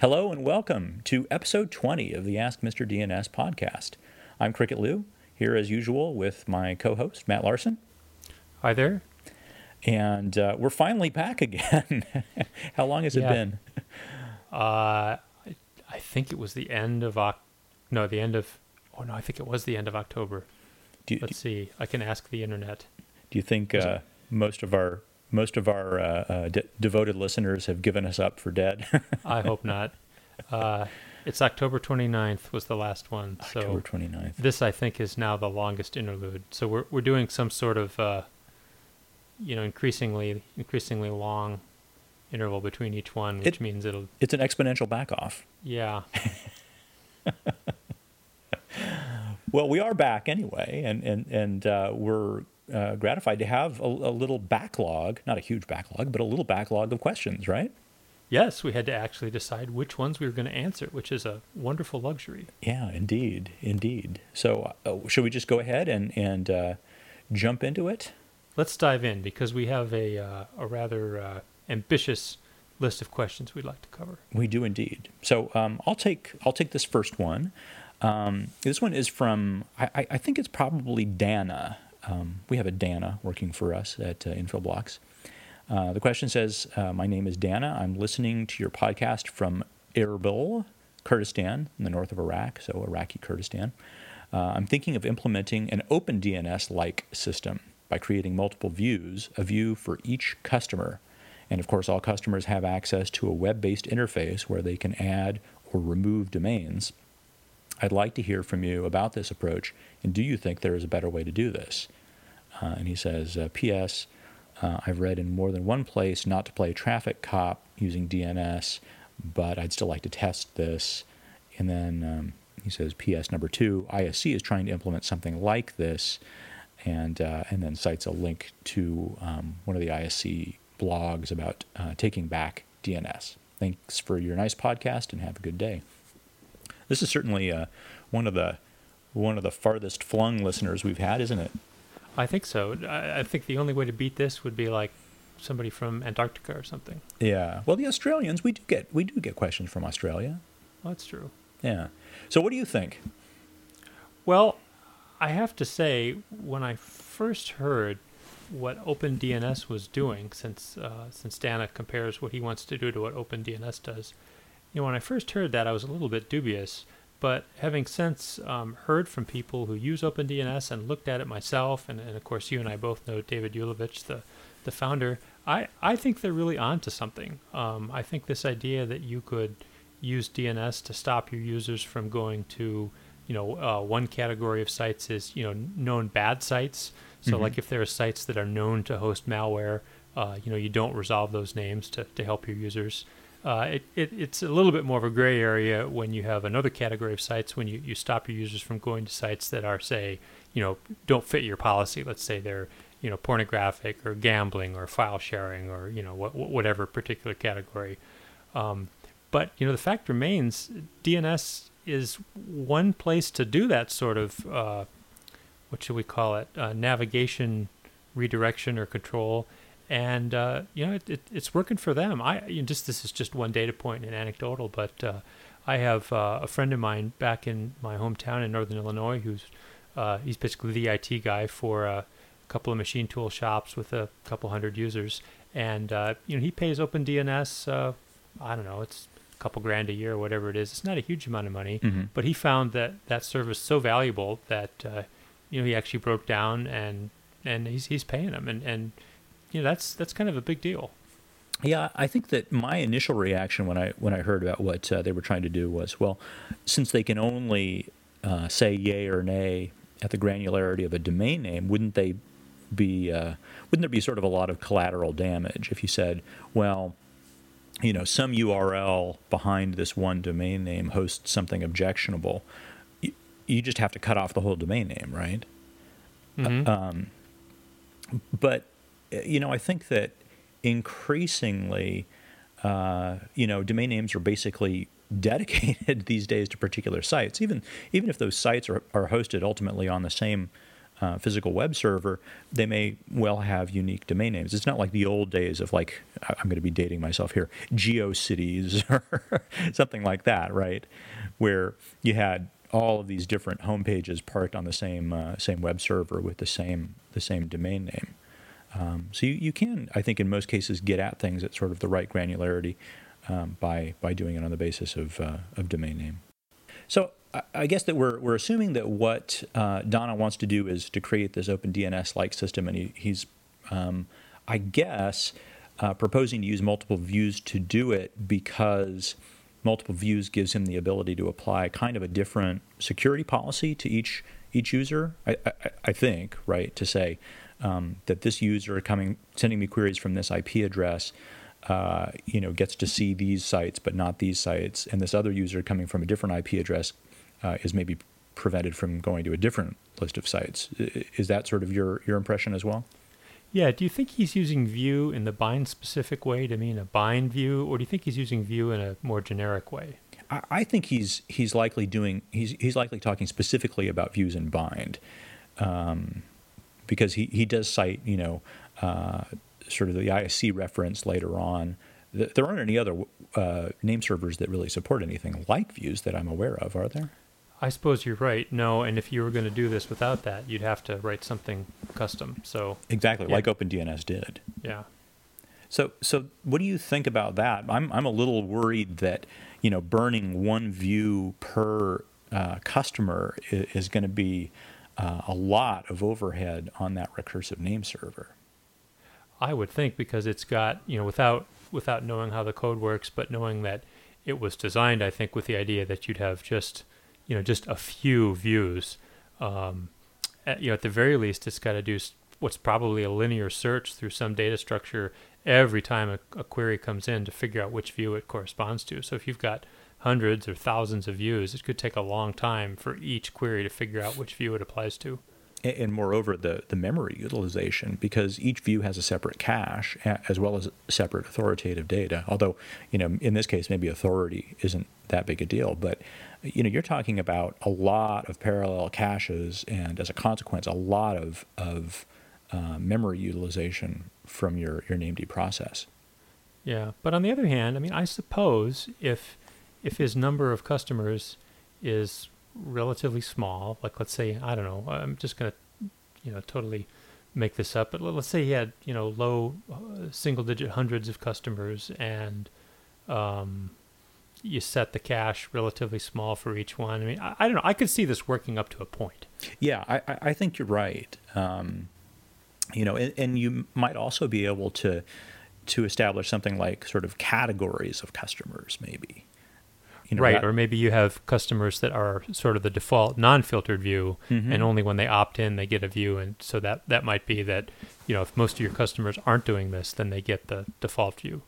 Hello and welcome to episode 20 of the Ask Mr. DNS podcast. I'm Cricket Liu, here as usual with my co host, Matt Larson. Hi there. And uh, we're finally back again. How long has Yeah. it been? Uh, I, I think it was the end of Oc- no, the end of oh no, I think it was the end of October. Do you, Let's see. I can ask the internet. do you think uh, most of our most of our uh, uh, de- devoted listeners have given us up for dead? I hope not. Uh, it's October 29th was the last one. October So 29th. this I think is now the longest interlude. So we're we're doing some sort of uh, you know increasingly increasingly long interval between each one, which It- means it'll It's an exponential back off. yeah Well, we are back anyway, and and and uh, we're uh, gratified to have a, a little backlog, not a huge backlog, but a little backlog of questions, right? yes we had to actually decide which ones we were going to answer, which is a wonderful luxury. Yeah, indeed, indeed. So, uh, should we just go ahead and and uh, jump into it? Let's dive in because we have a uh, a rather uh, ambitious list of questions we'd like to cover. We do indeed. So, um, I'll take I'll take this first one. Um, this one is from I, I- I think it's probably Dana. Um, we have a Dana working for us at uh, Infoblox. Uh, the question says, uh, "My name is Dana. I'm listening to your podcast from Erbil, Kurdistan, in the north of Iraq, so Iraqi Kurdistan. Uh, I'm thinking of implementing an open DNS-like system by creating multiple views, a view for each customer, and of course, all customers have access to a web-based interface where they can add or remove domains." I'd like to hear from you about this approach, and do you think there is a better way to do this? Uh, and he says, uh, P.S. Uh, I've read in more than one place not to play traffic cop using DNS, but I'd still like to test this. And then um, he says, P.S. number two, ISC is trying to implement something like this, and uh, and then cites a link to um, one of the ISC blogs about uh, taking back DNS. Thanks for your nice podcast, and have a good day. This is certainly uh, one of the one of the farthest flung listeners we've had, isn't it? I think so. I, I think the only way to beat this would be like somebody from Antarctica or something. Yeah. Well, the Australians, we do get we do get questions from Australia. Well, that's true. Yeah. So, what do you think? Well, I have to say, when I first heard what OpenDNS was doing, since uh, since Dana compares what he wants to do to what OpenDNS does, you know, when I first heard that, I was a little bit dubious. But having since um, heard from people who use OpenDNS and looked at it myself, and, and of course you and I both know David Ulevitch, the the founder, I, I think they're really onto something. Um, I think this idea that you could use DNS to stop your users from going to, you know, uh, one category of sites is, you know, known bad sites. So, Mhm. like if there are sites that are known to host malware, uh, you know, you don't resolve those names to, to help your users. Uh, it, it, it's a little bit more of a gray area when you have another category of sites when you, you stop your users from going to sites that are, say, you know, don't fit your policy. Let's say they're, you know, pornographic or gambling or file sharing or, you know, wh- wh- whatever particular category. Um, but, you know, the fact remains DNS is one place to do that sort of, uh, what should we call it, uh, navigation redirection or control. And, uh, you know, it, it, it's working for them. I you know, just This is just one data point and anecdotal, but uh, I have uh, a friend of mine back in my hometown in Northern Illinois who's uh, he's basically the IT guy for a couple of machine tool shops with a couple hundred users, and uh, you know he pays OpenDNS. Uh, I don't know, it's a couple grand a year or whatever it is. It's not a huge amount of money, Mhm. but he found that that service so valuable that uh, you know he actually broke down and and he's he's paying them, and and you know that's that's kind of a big deal. Yeah, I think that my initial reaction when I when I heard about what uh, they were trying to do was, well, since they can only uh, say yay or nay at the granularity of a domain name, wouldn't they be uh, wouldn't there be sort of a lot of collateral damage if you said, well, you know, some URL behind this one domain name hosts something objectionable, you, you just have to cut off the whole domain name, right? Mhm. Um, but uh, you know, I think that increasingly, uh, you know, domain names are basically dedicated these days to particular sites. Even even if those sites are, are hosted ultimately on the same uh, physical web server, they may well have unique domain names. It's not like the old days of like I'm going to be dating myself here, GeoCities or something like that, right? Where you had all of these different home pages parked on the same uh, same web server with the same the same domain name. Um, so you, you can, I think, in most cases, get at things at sort of the right granularity um, by by doing it on the basis of uh, of domain name. So I guess that we're we're assuming that what uh, Dana wants to do is to create this open DNS like system, and he, he's, um, I guess, uh, proposing to use multiple views to do it because multiple views gives him the ability to apply kind of a different security policy to each each user. I, I, I think right to say um, that this user coming sending me queries from this IP address. Uh, you know, gets to see these sites, but not these sites, and this other user coming from a different IP address uh, is maybe prevented from going to a different list of sites. Is that sort of your, your impression as well? Yeah. Do you think he's using view in the bind specific way to mean a bind view, or do you think he's using view in a more generic way? I, I think he's he's likely doing he's he's likely talking specifically about views in bind, um, because he, he does cite you know uh, sort of the ISC reference later on. There aren't any other uh, name servers that really support anything like views that I'm aware of, are there? I suppose you're right. No, and if you were going to do this without that, you'd have to write something custom. So exactly yeah. like OpenDNS did. Yeah. So so what do you think about that? I'm I'm a little worried that you know burning one view per uh, customer is, is going to be uh, a lot of overhead on that recursive name server. I would think because it's got you know without without knowing how the code works, but knowing that it was designed, I think, with the idea that you'd have just you know just a few views. Um, at, you know, at the very least, it's got to do what's probably a linear search through some data structure every time a, a, query comes in to figure out which view it corresponds to. So if you've got hundreds or thousands of views, it could take a long time for each query to figure out which view it applies to and moreover the, the memory utilization because each view has a separate cache as well as separate authoritative data although you know in this case maybe authority isn't that big a deal but you know you're talking about a lot of parallel caches and as a consequence a lot of of uh, memory utilization from your your named process yeah but on the other hand i mean i suppose if if his number of customers is relatively small, like let's say I don't know, I'm just gonna you know totally make this up, but let's say he had you know low uh, single digit hundreds of customers and um, you set the cash relatively small for each one. I mean, I, I, don't know. I could see this working up to a point. Yeah, I, I think you're right. Um, you know, and, and, you might also be able to to establish something like sort of categories of customers, maybe. You know, right, that, or maybe you have customers that are sort of the default non-filtered view, mm-hmm. and only when they opt in they get a view, and so that that might be that you know if most of your customers aren't doing this, then they get the default view.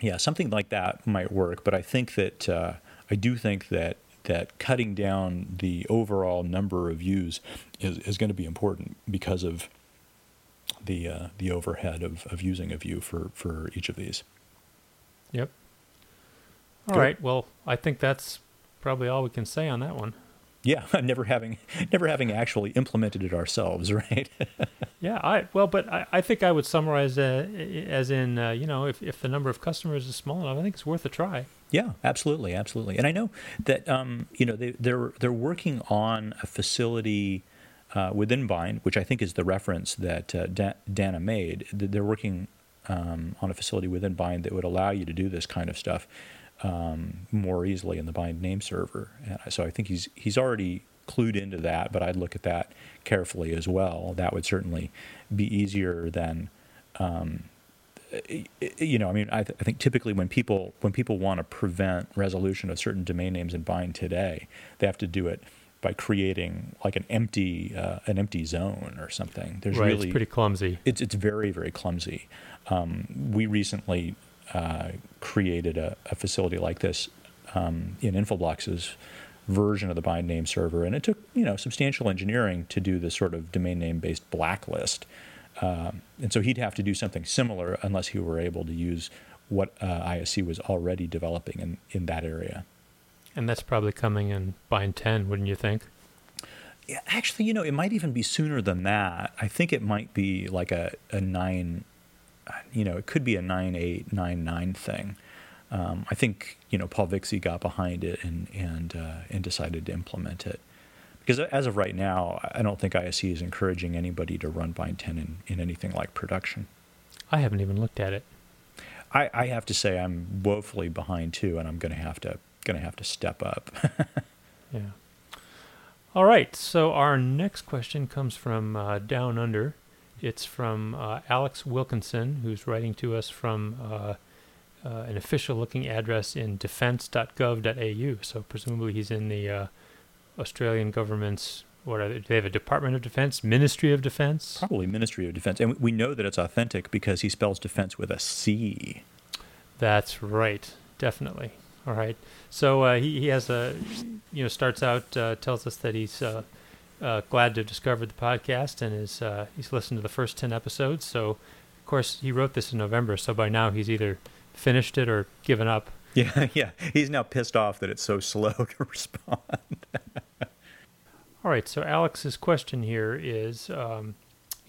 Yeah, something like that might work, but I think that uh, I do think that that cutting down the overall number of views is, is going to be important because of the uh, the overhead of, of using a view for, for each of these. Yep. All Good. right. Well, I think that's probably all we can say on that one. Yeah, never having never having actually implemented it ourselves, right? yeah, I well, but I, I think I would summarize uh, as in uh, you know if, if the number of customers is small enough, I think it's worth a try. Yeah, absolutely, absolutely. And I know that um, you know they, they're they're working on a facility uh, within Bind, which I think is the reference that uh, da- Dana made. They're working um, on a facility within Bind that would allow you to do this kind of stuff um, more easily in the bind name server. And so I think he's he's already clued into that, but I'd look at that carefully as well. That would certainly be easier than. Um, you know, I mean, I, th- I, think typically when people when people want to prevent resolution of certain domain names in bind today, they have to do it by creating like an empty uh, an empty zone or something. There's right, really it's pretty clumsy. It's it's very very clumsy. Um, we recently uh, created a, a, facility like this um, in Infoblox's version of the bind name server, and it took you know substantial engineering to do this sort of domain name based blacklist. Um, and so he'd have to do something similar unless he were able to use what uh, ISC was already developing in, in that area. And that's probably coming in bind 10, wouldn't you think? Yeah, actually, you know, it might even be sooner than that. I think it might be like a, a nine, you know, it could be a nine eight nine nine thing. Um, I think you know Paul Vixie got behind it and and uh, and decided to implement it because as of right now, I don't think ISC is encouraging anybody to run Bind 10 in, in anything like production. I haven't even looked at it. I, I have to say I'm woefully behind too, and I'm going to have to going to have to step up. yeah. All right. So our next question comes from uh, Down Under. It's from uh, Alex Wilkinson, who's writing to us from uh, uh an official-looking address in defense.gov.au. So presumably he's in the uh, Australian government's what are they? Do they have a Department of Defense, Ministry of Defense? Probably Ministry of Defense, and we know that it's authentic because he spells defense with a C. That's right, definitely. All right. So uh, he he has a you know starts out uh, tells us that he's uh, uh glad to have discovered the podcast and is uh, he's listened to the first ten episodes. So of course he wrote this in November, so by now he's either finished it or given up. Yeah, yeah. He's now pissed off that it's so slow to respond. All right, so Alex's question here is um,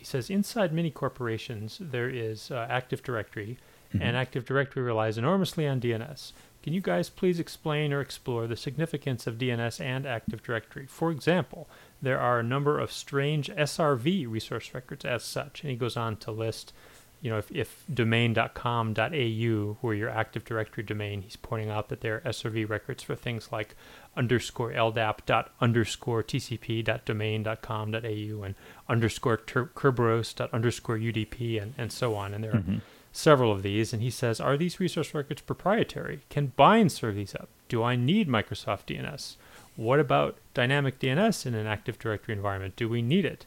he says, inside many corporations, there is uh, Active Directory, mm-hmm. and Active Directory relies enormously on DNS. Can you guys please explain or explore the significance of DNS and Active Directory? For example, there are a number of strange SRV resource records as such, and he goes on to list you know, if, if domain.com.au were your Active Directory domain, he's pointing out that there are SRV records for things like underscore LDAP dot underscore TCP dot domain dot com dot AU and underscore Kerberos dot underscore UDP and, and so on. And there mm-hmm. are several of these. And he says, are these resource records proprietary? Can Bind serve these up? Do I need Microsoft DNS? What about dynamic DNS in an Active Directory environment? Do we need it?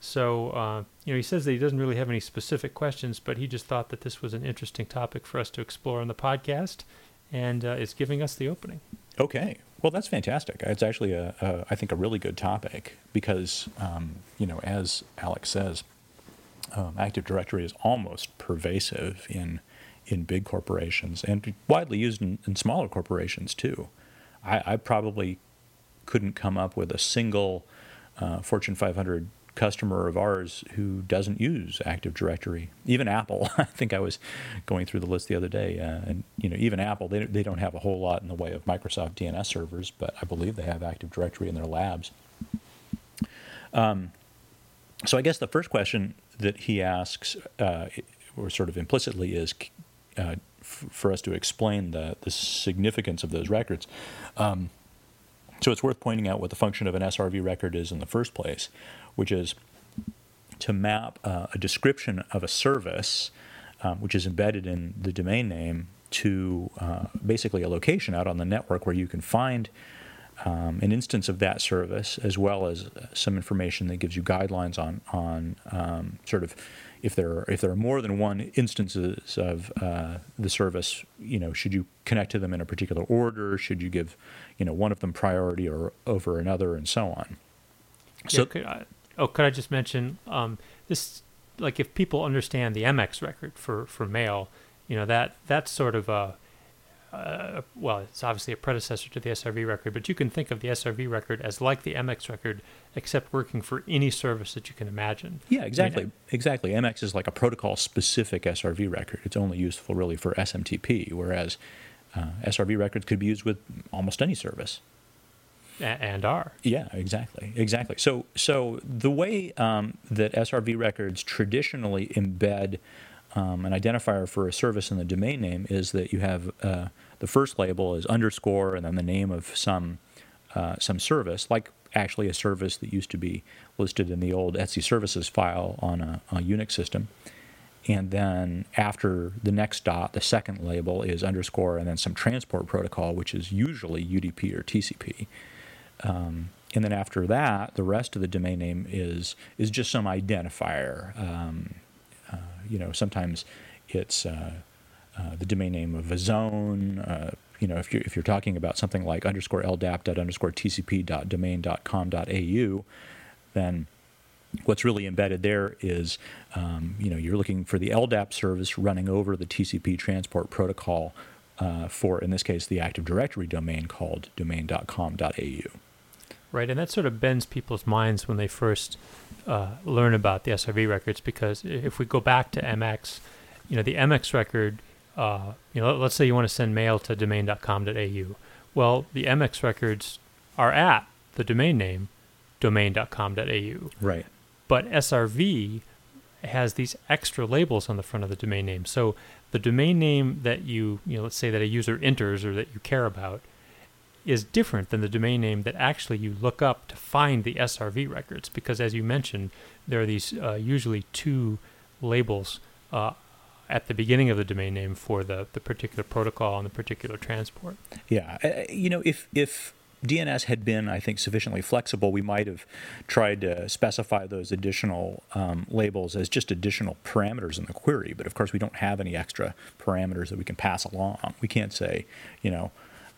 So, uh, you know, he says that he doesn't really have any specific questions, but he just thought that this was an interesting topic for us to explore on the podcast and uh, is giving us the opening. Okay. Well, that's fantastic. It's actually, a, a I think, a really good topic because, um, you know, as Alex says, um, Active Directory is almost pervasive in in big corporations and widely used in, in smaller corporations too. I, I, probably couldn't come up with a single uh, Fortune 500 customer of ours who doesn't use Active Directory. Even Apple. I think I was going through the list the other day, uh, and you know, even Apple, they they don't have a whole lot in the way of Microsoft DNS servers, but I believe they have Active Directory in their labs. Um, so I guess the first question that he asks, uh, or sort of implicitly, is uh, f- for us to explain the the significance of those records. Um, so it's worth pointing out what the function of an SRV record is in the first place, which is to map uh, a description of a service, um, which is embedded in the domain name, to uh, basically a location out on the network where you can find um, an instance of that service, as well as some information that gives you guidelines on on um, sort of if there are, if there are more than one instances of uh, the service, you know, should you connect to them in a particular order? Should you give, you know, one of them priority or over another, and so on. So, yeah, could I, oh, could I just mention um, this? Like, if people understand the MX record for for mail, you know that that's sort of a uh, well, it's obviously a predecessor to the SRV record, but you can think of the SRV record as like the MX record, except working for any service that you can imagine. Yeah, exactly. I mean, exactly. MX is like a protocol specific SRV record. It's only useful really for SMTP, whereas uh, SRV records could be used with almost any service. and are. Yeah, exactly, exactly. So, so the way um, that SRV records traditionally embed um, an identifier for a service in the domain name is that you have uh, the first label is underscore and then the name of some uh, some service, like actually a service that used to be listed in the old Etsy services file on a, a Unix system. And then after the next dot, the second label is underscore and then some transport protocol, which is usually UDP or TCP. Um, and then after that, the rest of the domain name is is just some identifier. Um, you know, sometimes it's uh, uh, the domain name of a zone. you know, if you're if you're talking about something like underscore ldap dot underscore tcp dot domain dot com dot au, then what's really embedded there is, um, you know, you're looking for the LDAP service running over the TCP transport protocol uh, for, in this case, the Active Directory domain called domain.com.au. Right, and that sort of bends people's minds when they first uh, learn about the SRV records because if we go back to MX, you know, the MX record, uh, you know, let's say you want to send mail to domain.com.au. Well, the MX records are at the domain name domain.com.au. Right. But SRV has these extra labels on the front of the domain name. So the domain name that you, you know, let's say that a user enters or that you care about is different than the domain name that actually you look up to find the SRV records because as you mentioned, there are these uh, usually two labels uh, at the beginning of the domain name for the, the particular protocol and the particular transport. Yeah, uh, you know, if if DNS had been, I think, sufficiently flexible, we might have tried to specify those additional um, labels as just additional parameters in the query. But of course, we don't have any extra parameters that we can pass along. We can't say, you know,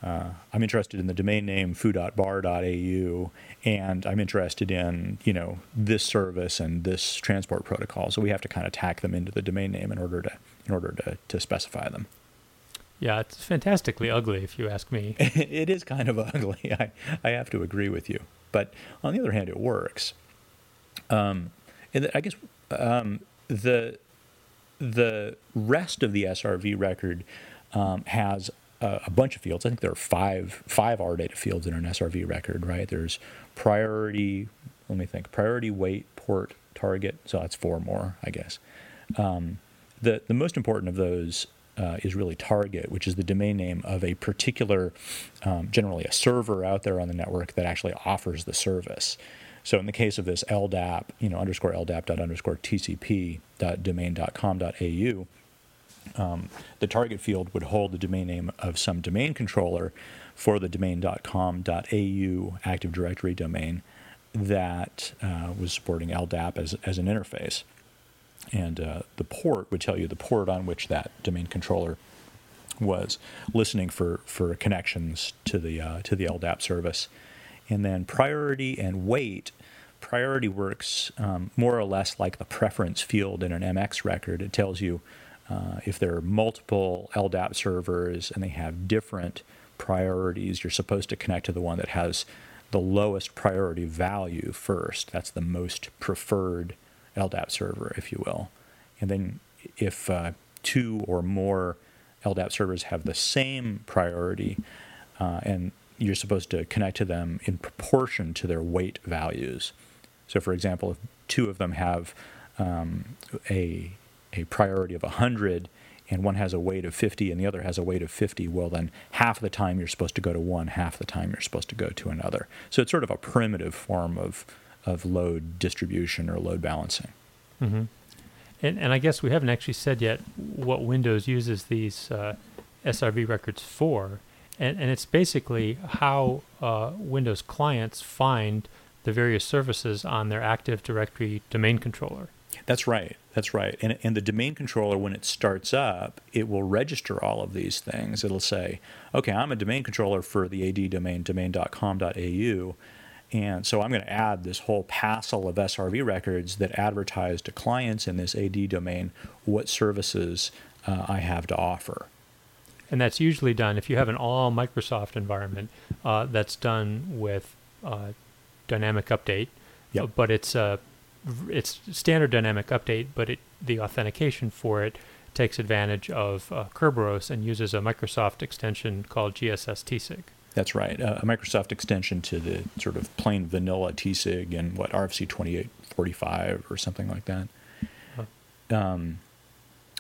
uh, I'm interested in the domain name foo.bar.au, and I'm interested in you know this service and this transport protocol. So we have to kind of tack them into the domain name in order to in order to, to specify them. Yeah, it's fantastically ugly, if you ask me. it is kind of ugly. I, I have to agree with you. But on the other hand, it works. Um, and I guess um, the the rest of the SRV record um, has a, a, bunch of fields. I think there are five five R data fields in an SRV record. Right? There's priority. Let me think. Priority, weight, port, target. So that's four more, I guess. Um, the the most important of those uh, is really target, which is the domain name of a particular, um, generally a server out there on the network that actually offers the service. So in the case of this LDAP, you know, underscore LDAP dot underscore TCP dot domain dot com dot AU, um, the target field would hold the domain name of some domain controller for the domain.com.au Active Directory domain that uh, was supporting LDAP as, as an interface and uh, the port would tell you the port on which that domain controller was listening for, for connections to the uh, to the LDAP service, and then priority and weight. Priority works um, more or less like the preference field in an MX record. It tells you uh, if there are multiple LDAP servers and they have different priorities, you're supposed to connect to the one that has the lowest priority value first. That's the most preferred LDAP server, if you will. And then if uh, two or more LDAP servers have the same priority, uh, and you're supposed to connect to them in proportion to their weight values. So, for example, if two of them have um, a, a priority of 100 and one has a weight of 50 and the other has a weight of 50, well, then half the time you're supposed to go to one, half the time you're supposed to go to another. So, it's sort of a primitive form of of load distribution or load balancing. Mm-hmm. And, and I guess we haven't actually said yet what Windows uses these uh, SRV records for. And, and it's basically how uh, Windows clients find the various services on their Active Directory domain controller. That's right. That's right. And, and the domain controller, when it starts up, it will register all of these things. It'll say, okay, I'm a domain controller for the AD domain, domain.com.au and so I'm going to add this whole passel of SRV records that advertise to clients in this AD domain what services uh, I have to offer. And that's usually done if you have an all Microsoft environment. Uh, that's done with uh, dynamic update. Yep. But it's a uh, it's standard dynamic update, but it, the authentication for it takes advantage of uh, Kerberos and uses a Microsoft extension called GSS TSIG. That's right. Uh, a Microsoft extension to the sort of plain vanilla TSIG and what RFC 2845 or something like that. Huh. Um,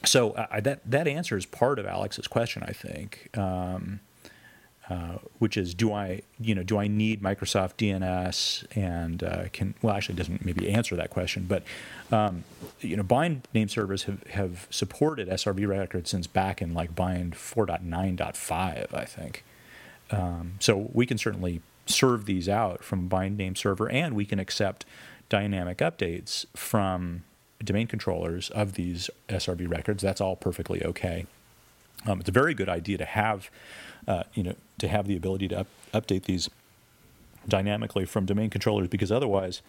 so uh, that that answers part of Alex's question, I think, um, uh, which is do I you know do I need Microsoft DNS and uh, can well actually doesn't maybe answer that question, but um, you know bind name servers have, have supported SRV records since back in like bind 4.9.5, I think. Um, so we can certainly serve these out from bind name server, and we can accept dynamic updates from domain controllers of these SRV records. That's all perfectly okay. Um, it's a very good idea to have, uh, you know, to have the ability to up- update these dynamically from domain controllers because otherwise,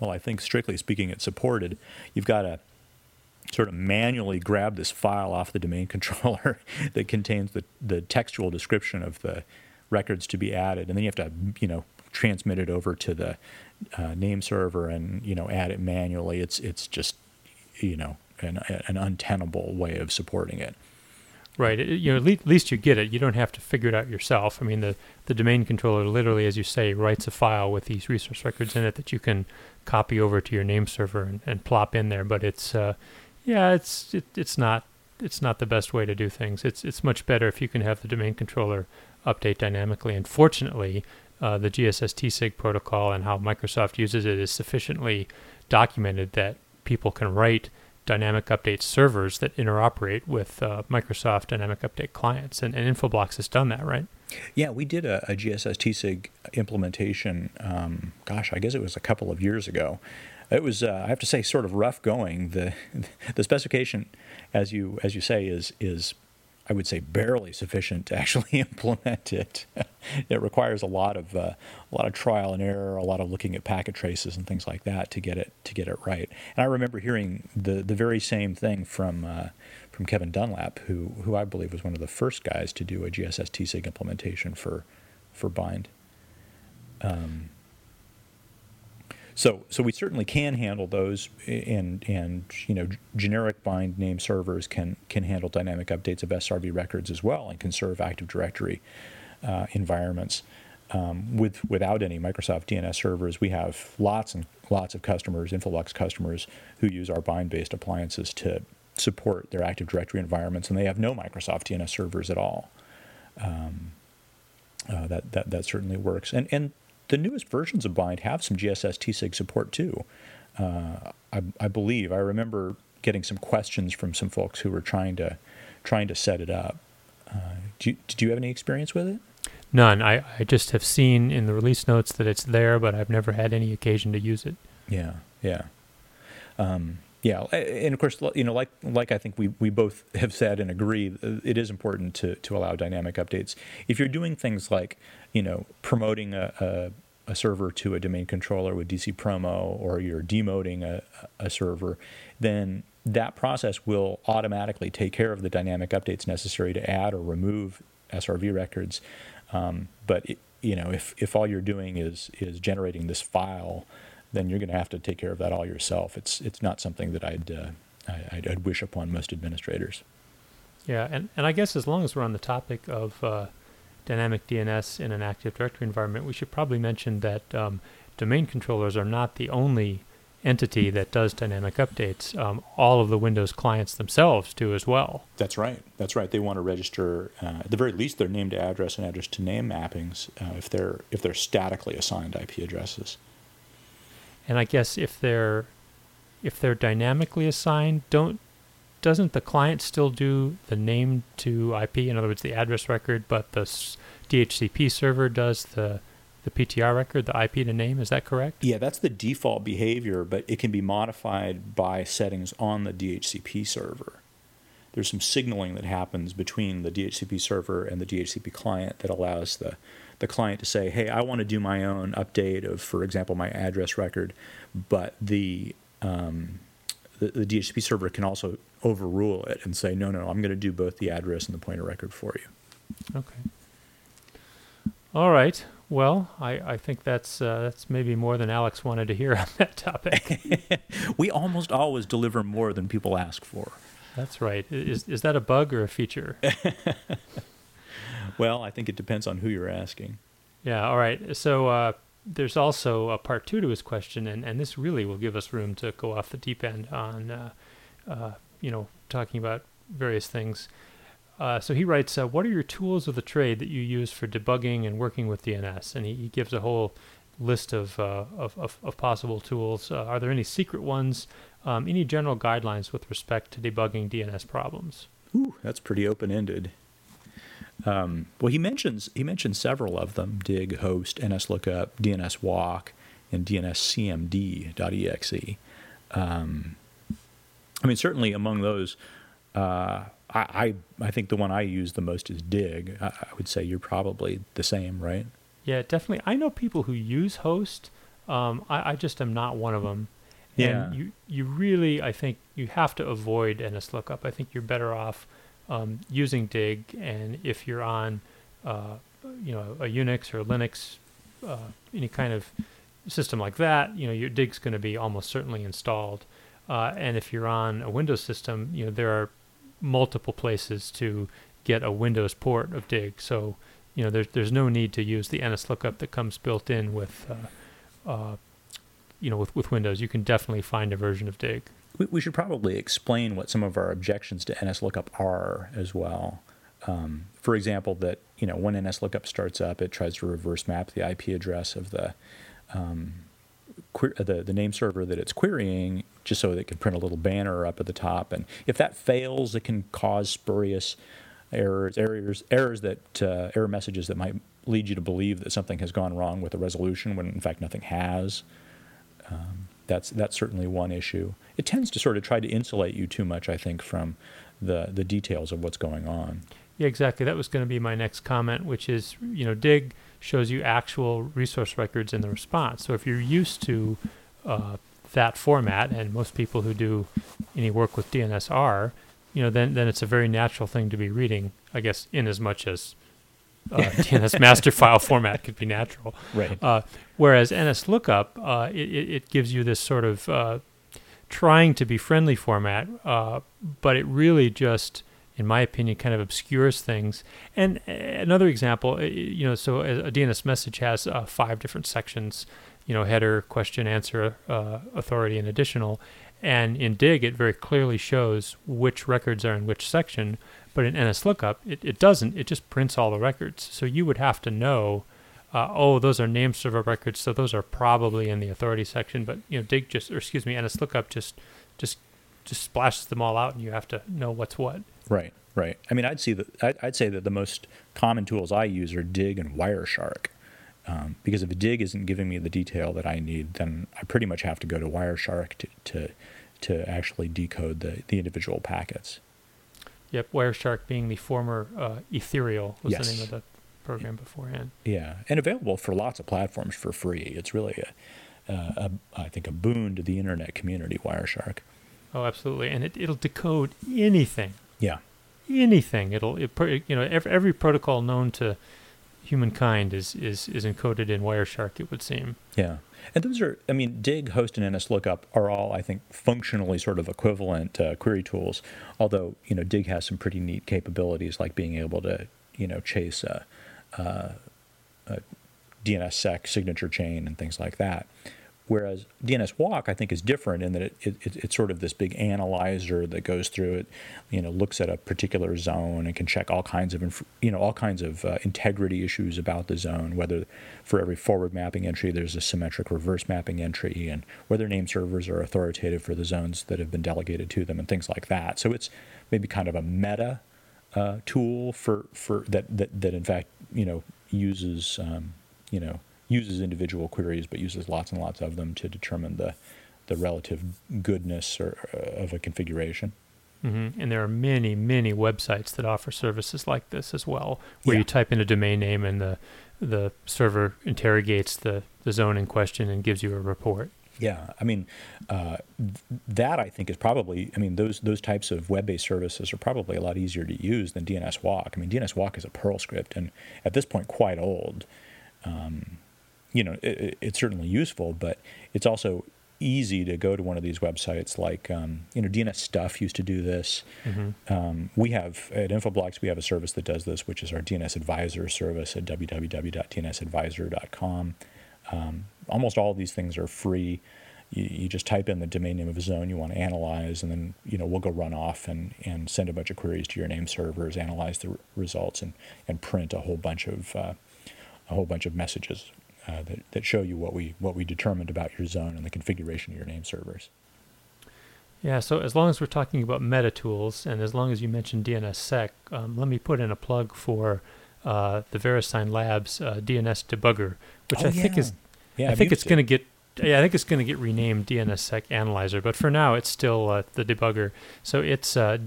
well, I think strictly speaking, it's supported. You've got to sort of manually grab this file off the domain controller that contains the, the textual description of the records to be added. And then you have to, you know, transmit it over to the uh, name server and you know add it manually. It's it's just you know an, an untenable way of supporting it. Right. It, you know, at least, you get it. You don't have to figure it out yourself. I mean, the, the domain controller literally, as you say, writes a file with these resource records in it that you can copy over to your name server and, and plop in there. But it's, uh, yeah, it's it, it's not it's not the best way to do things. It's it's much better if you can have the domain controller update dynamically. And fortunately, uh, the GSS TSIG protocol and how Microsoft uses it is sufficiently documented that people can write dynamic update servers that interoperate with uh, Microsoft dynamic update clients. And, and Infoblox has done that, right? Yeah, we did a, a GSS TSIG implementation. Um, gosh, I guess it was a couple of years ago. It was, uh, I have to say, sort of rough going. the The specification, as you as you say, is is I would say barely sufficient to actually implement it. it requires a lot of uh, a lot of trial and error, a lot of looking at packet traces and things like that to get it to get it right. And I remember hearing the the very same thing from uh, from Kevin Dunlap, who who I believe was one of the first guys to do a GSS TSIG implementation for for Bind. Um, so, so we certainly can handle those, and and you know, generic bind name servers can can handle dynamic updates of SRV records as well, and can serve Active Directory uh, environments. Um, with without any Microsoft DNS servers, we have lots and lots of customers, Infoblox customers, who use our bind-based appliances to support their Active Directory environments, and they have no Microsoft DNS servers at all. Um, uh, that, that that certainly works, and and the newest versions of Bind have some GSS TSIG support too. Uh, I, I, believe I remember getting some questions from some folks who were trying to trying to set it up. Uh, you, did you have any experience with it? None. I, I just have seen in the release notes that it's there, but I've never had any occasion to use it. Yeah, yeah. Um, yeah, and of course, you know, like like I think we, we both have said and agree, uh, it is important to, to allow dynamic updates. If you're doing things like, you know, promoting a, a, a server to a domain controller with DC promo, or you're demoting a, a server, then that process will automatically take care of the dynamic updates necessary to add or remove SRV records. Um, but it, you know, if if all you're doing is is generating this file then you're going to have to take care of that all yourself. It's it's not something that I'd uh, I, would I'd wish upon most administrators. Yeah, and, and I guess as long as we're on the topic of uh, dynamic DNS in an Active Directory environment, we should probably mention that um, domain controllers are not the only entity that does dynamic updates. Um, all of the Windows clients themselves do as well. That's right. That's right. They want to register uh, at the very least their name to address and address to name mappings uh, if they're if they're statically assigned IP addresses. And I guess if they're if they're dynamically assigned, don't doesn't the client still do the name to IP? In other words, the address record, but the DHCP server does the the PTR record, the IP to name. Is that correct? Yeah, that's the default behavior, but it can be modified by settings on the DHCP server. There's some signaling that happens between the DHCP server and the DHCP client that allows the the client to say, hey, I want to do my own update of, for example, my address record, but the um, the, the, DHCP server can also overrule it and say, no, no, I'm going to do both the address and the pointer record for you. Okay. All right. Well, I, I think that's uh, that's maybe more than Alex wanted to hear on that topic. we almost always deliver more than people ask for. That's right. Is is that a bug or a feature? well, I think it depends on who you're asking. Yeah. All right. So uh, there's also a part two to his question, and, and this really will give us room to go off the deep end on, uh, uh, you know, talking about various things. Uh, so he writes, uh, "What are your tools of the trade that you use for debugging and working with DNS?" And he, he gives a whole list of, uh, of, of, of, possible tools. are there any secret ones? Um, any general guidelines with respect to debugging DNS problems? Ooh, that's pretty open ended. Um, well, he mentions he mentions several of them: dig, host, nslookup, dnswalk, and dnscmd.exe. Um, I mean, certainly among those, uh, I, I, I think the one I use the most is dig. I, I, would say you're probably the same, right? Yeah, definitely. I know people who use host. Um, I, I just am not one of them. Yeah. And you you really I think you have to avoid nslookup. I think you're better off um, using Dig, and if you're on, uh, you know, a Unix or Linux uh, any kind of system like that, you know, your Dig's going to be almost certainly installed. Uh, and if you're on a Windows system, you know, there are multiple places to get a Windows port of Dig. So, you know, there's there's no need to use the NSLOOKUP that comes built in with, uh, uh, you know, with with Windows. You can definitely find a version of Dig. We, we should probably explain what some of our objections to NSLOOKUP are as well. Um, for example, that you know when NSLOOKUP starts up, it tries to reverse map the IP address of the um, que- the the name server that it's querying, just so that it can print a little banner up at the top. And if that fails, it can cause spurious errors, errors, errors that uh, error messages that might lead you to believe that something has gone wrong with the resolution when in fact nothing has. Um, that's that's certainly one issue. It tends to sort of try to insulate you too much, I think, from the the details of what's going on. Yeah, exactly. That was going to be my next comment, which is, you know, Dig shows you actual resource records in the response. So if you're used to uh, that format, and most people who do any work with DNS are, you know, then then it's a very natural thing to be reading. I guess in as much as uh, DNS master file format could be natural. Right. Uh, whereas NSLOOKUP, uh, it, it gives you this sort of uh, trying to be friendly format, uh, but it really just, in my opinion, kind of obscures things. And uh, another example, uh, you know, so a DNS message has uh, five different sections, you know, header, question, answer, uh, authority, and additional. And in Dig, it very clearly shows which records are in which section. But in NSLOOKUP, it, it doesn't. It just prints all the records. So you would have to know, uh, oh, those are name server records, so those are probably in the authority section. But you know, Dig just, or excuse me, NSLOOKUP just, just, just splashes them all out, and you have to know what's what. Right. Right. I mean, I'd see that. I'd, say that the most common tools I use are Dig and Wireshark. Um, because if a Dig isn't giving me the detail that I need, then I pretty much have to go to Wireshark to to, to actually decode the, the individual packets. Yep, Wireshark being the former uh, Ethereal was Yes. the name of the program beforehand. Yeah, and available for lots of platforms for free. It's really a, a, a I think a boon to the internet community. Wireshark. Oh, absolutely, and it, it'll decode anything, Yeah. anything. It'll it, you know every, every protocol known to humankind is is is encoded in Wireshark. It would seem. Yeah. And those are, I mean, Dig, Host, and NSLOOKUP are all, I think, functionally sort of equivalent uh, query tools. Although, you know, Dig has some pretty neat capabilities like being able to, you know, chase a, a, a DNSSEC signature chain and things like that. Whereas DNS Walk, I think, is different in that it, it, it, it's sort of this big analyzer that goes through it, you know, looks at a particular zone and can check all kinds of, inf- you know, all kinds of uh, integrity issues about the zone. Whether for every forward mapping entry there's a symmetric reverse mapping entry, and whether name servers are authoritative for the zones that have been delegated to them, and things like that. So it's maybe kind of a meta uh, tool for for that that that in fact you know uses um, you know uses individual queries, but uses lots and lots of them to determine the the relative goodness or, uh, of a configuration. hmm And there are many, many websites that offer services like this as well, where Yeah. you type in a domain name and the the server interrogates the, the zone in question and gives you a report. Yeah, I mean, uh, th- that I think is probably. I mean, those those types of web-based services are probably a lot easier to use than DNS Walk. I mean, DNS Walk is a Perl script, and at this point, quite old. Um, you know, it, it- it's certainly useful, but it's also easy to go to one of these websites like um, you know DNS Stuff used to do this. hmm Um, we have at Infoblox we have a service that does this, which is our DNS Advisor service at www.dnsadvisor.com. Um, almost all of these things are free. You, you just type in the domain name of a zone you want to analyze, and then you know we'll go run off and, and send a bunch of queries to your name servers, analyze the r- results, and, and print a whole bunch of uh, a whole bunch of messages uh, that, that show you what we what we determined about your zone and the configuration of your name servers. Yeah, so as long as we're talking about meta tools, and as long as you mentioned DNSSEC, um, let me put in a plug for uh, the VeriSign Labs uh, DNS debugger, which Oh, I think is Yeah, I I've think it's it. going to get yeah, I think it's going to get renamed DNSSEC Analyzer, but for now it's still uh, the debugger. So it's uh,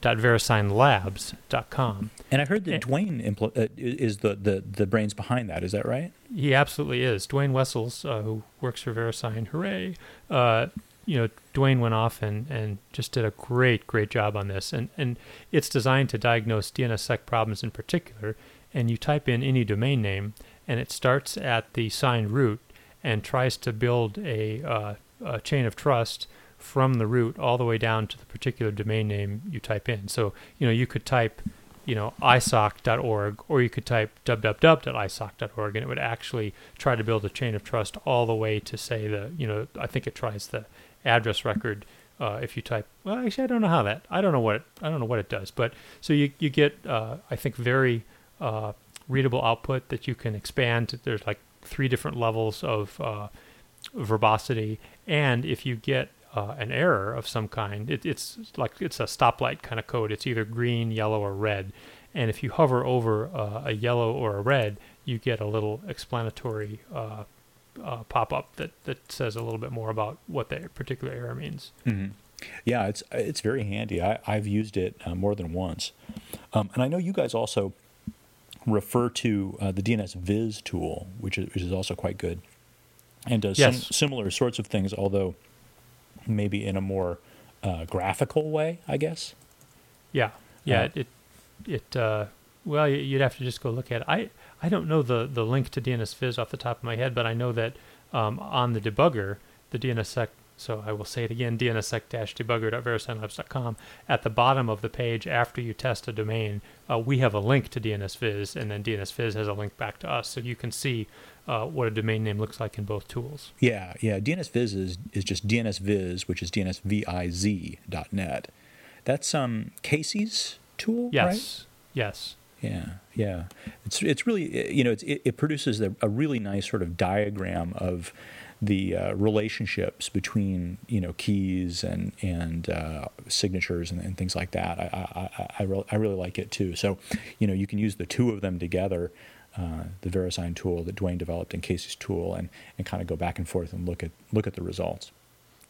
DNSSEC-debugger.verisignlabs.com. And I heard that Eh. Duane impl- uh, is the, the, the brains behind that. Is that right? He absolutely is. Duane Wessels, uh, who works for VeriSign, hooray! Uh, you know, Duane went off and, and just did a great, great job on this. And, and it's designed to diagnose DNSSEC problems in particular. And you type in any domain name, and it starts at the signed root and tries to build a, uh, a chain of trust from the root all the way down to the particular domain name you type in. So, you know, you could type, you know, isoc.org or you could type www.isoc.org and it would actually try to build a chain of trust all the way to say the, you know, I think it tries the address record uh, if you type well actually i don't know how that i don't know what it, i don't know what it does but so you, you get uh, i think very uh, readable output that you can expand there's like three different levels of uh, verbosity and if you get uh, an error of some kind it, it's like it's a stoplight kind of code it's either green yellow or red and if you hover over uh, a yellow or a red you get a little explanatory uh, pop up that, that says a little bit more about what that particular error means. Mm-hmm. Yeah, it's it's very handy. I, I've used it uh, more than once, um, and I know you guys also refer to uh, the DNS Viz tool, which is, which is also quite good, and does yes. some similar sorts of things, although maybe in a more uh, graphical way, I guess. Yeah, yeah. Uh, it it, uh, well, you'd have to just go look at it. I I don't know the, the link to DNS Viz off the top of my head, but I know that um, on the debugger, the DNSSEC, so I will say it again, dnssec-debugger.verisignlabs.com, at the bottom of the page after you test a domain, uh, we have a link to DNS Viz, and then DNS Viz has a link back to us, so you can see uh, what a domain name looks like in both tools. Yeah, yeah. DNSViz is, is just DNSViz, which is DNSVIZ.net. That's um, Casey's tool, yes. right? Yes. Yeah, yeah. It's it's really you know it, it produces a, a, really nice sort of diagram of the uh, relationships between you know keys and and uh, signatures and, and, things like that. I I, I, re- I, really like it too. So you know you can use the two of them together. Uh, the VeriSign tool that Duane developed and Casey's tool, and, and kind of go back and forth and look at look at the results.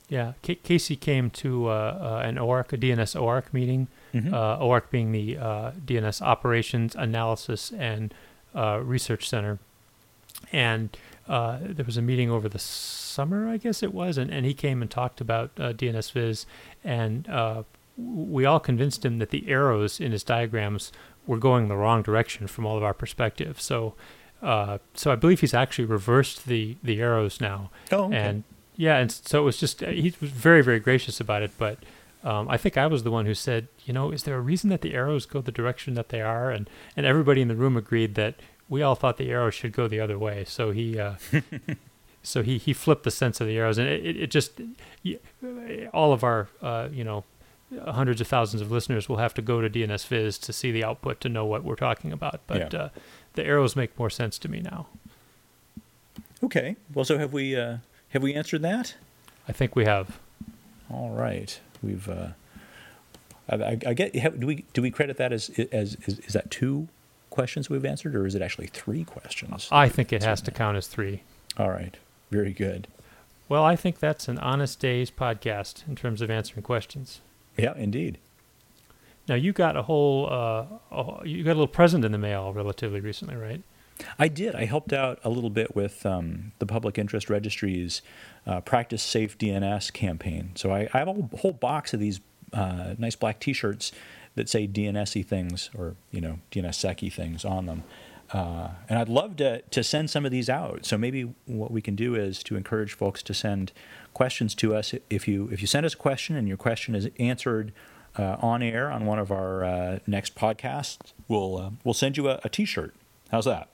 Yeah, K- Casey came to uh, uh, an OARC, a DNS OARC meeting Mm-hmm. Uh, OARC being the uh, DNS Operations Analysis and uh, Research Center. And uh, there was a meeting over the summer, I guess it was, and, and he came and talked about uh, DNS Viz. And uh, we all convinced him that the arrows in his diagrams were going the wrong direction from all of our perspective. So, so I believe he's actually reversed the the arrows now. Oh, okay. And yeah, and so it was just he was very very gracious about it, but um, I think I was the one who said, you know, is there a reason that the arrows go the direction that they are? And and everybody in the room agreed that we all thought the arrows should go the other way. So he, uh, so he he flipped the sense of the arrows, and it, it just all of our uh, you know hundreds of thousands of listeners will have to go to DNS Viz to see the output to know what we're talking about. But yeah. uh, the arrows make more sense to me now. Okay. Well, so have we uh, have we answered that? I think we have. All right. We've, uh, I, I, get. Do we do we credit that as as is, is that two questions we've answered, or is it actually three questions? I think it has to count as three. All right, very good. Well, I think that's an honest days podcast in terms of answering questions. Yeah, indeed. Now you got a whole, uh, a, you got a little present in the mail relatively recently, right? I did. I helped out a little bit with um, the Public Interest Registry's uh, Practice Safe DNS campaign. So I, I have a whole, box of these uh, nice black T-shirts that say DNSy things or you know DNSSEC things on them. Uh, and I'd love to, to send some of these out. So maybe what we can do is to encourage folks to send questions to us. If you if you send us a question and your question is answered uh, on air on one of our uh, next podcasts, we'll uh, we'll send you a a T-shirt. How's that?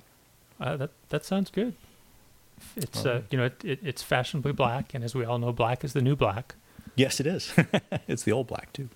Uh, that that sounds good. It's uh, you know it, it, it's fashionably black, and as we all know, black is the new black. Yes, it is. it's the old black too.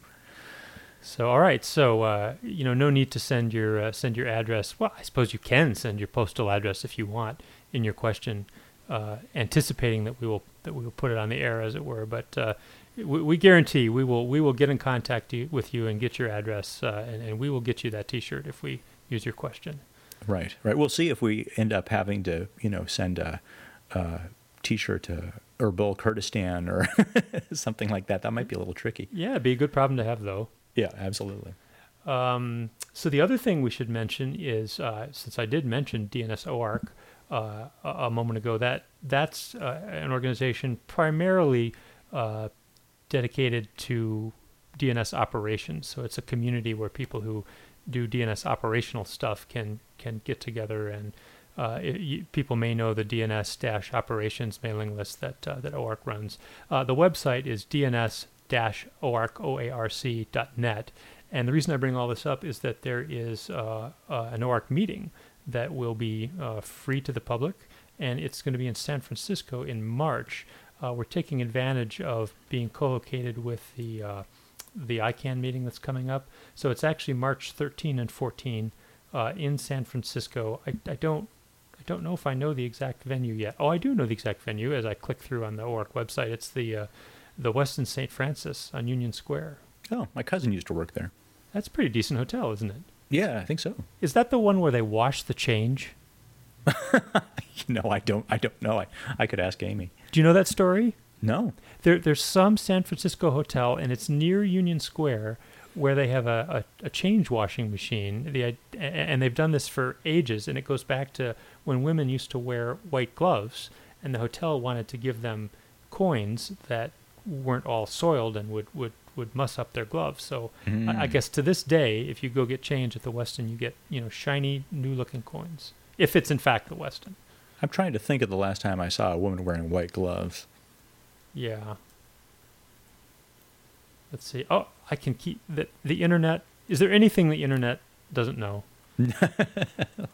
So all right, so uh, you know, no need to send your uh, send your address. Well, I suppose you can send your postal address if you want in your question, uh, anticipating that we will that we will put it on the air, as it were. But uh, we, we, guarantee we will we will get in contact you, with you and get your address, uh, and, and we will get you that T-shirt if we use your question. Right, right. We'll see if we end up having to, you know, send a, a T-shirt to Erbil Kurdistan or something like that. That might be a little tricky. Yeah, it'd be a good problem to have, though. Yeah, absolutely. Um, so the other thing we should mention is, uh, since I did mention DNS OARC uh, a moment ago, that that's uh, an organization primarily uh, dedicated to DNS operations. So it's a community where people who do DNS operational stuff can can get together and uh, it, you, people may know the DNS operations mailing list that uh, that OARC runs. The website is DNS OARC.net. And the reason I bring all this up is that there is uh, uh, an OARC meeting that will be uh, free to the public, and it's going to be in San Francisco in March. we're taking advantage of being co-located with the the ICANN meeting that's coming up. So it's actually March 13 and 14 uh, in San Francisco. I, I don't I don't know if I know the exact venue yet. Oh, I do know the exact venue as I click through on the OARC website. It's the uh, the Westin St. Francis on Union Square. Oh, my cousin used to work there. That's a pretty decent hotel, isn't it? Yeah, I think so. Is that the one where they wash the change? no, I don't. I don't know. I, I could ask Amy. Do you know that story? No. There, there's some San Francisco hotel, and it's near Union Square, where they have a, a, a, change washing machine. The, and they've done this for ages, and it goes back to when women used to wear white gloves, and the hotel wanted to give them coins that weren't all soiled and would, would, would muss up their gloves. So mm. I, I, mm. guess to this day, if you go get change at the Westin, you get you know shiny, new-looking coins. If it's in fact the Westin. I'm trying to think of the last time I saw a woman wearing white gloves. Yeah. Let's see. Oh, I can keep the the internet. Is there anything the internet doesn't know?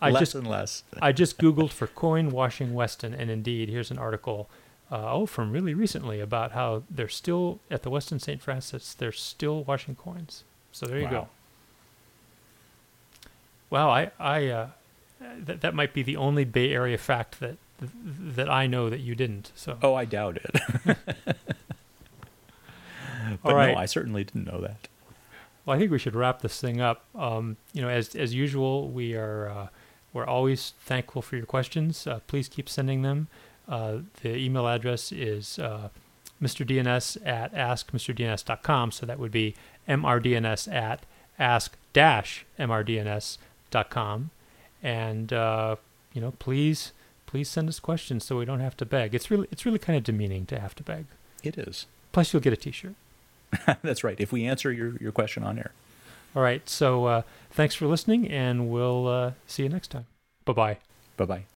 I less just, and less. I just googled for coin washing Westin, and indeed, here's an article. Uh, oh, from really recently about how they're still at the Westin St. Francis. They're still washing coins. So there you wow. go. Wow, I, I, uh, that that might be the only Bay Area fact that that I know that you didn't. So. Oh, I doubt it. but no, I certainly didn't know that. Well, I think we should wrap this thing up. Um, you know, as as usual, we are uh, we're always thankful for your questions. Uh, please keep sending them. Uh, the email address is uh, mrdns at askmrdns.com. So that would be mrdns at ask-mrdns.com. And uh, you know, please please send us questions so we don't have to beg. It's really it's really kind of demeaning to have to beg. It is. Plus, you'll get a T-shirt. That's right. If we answer your your question on air. All right. So uh, thanks for listening, and we'll uh, see you next time. Bye bye. Bye bye.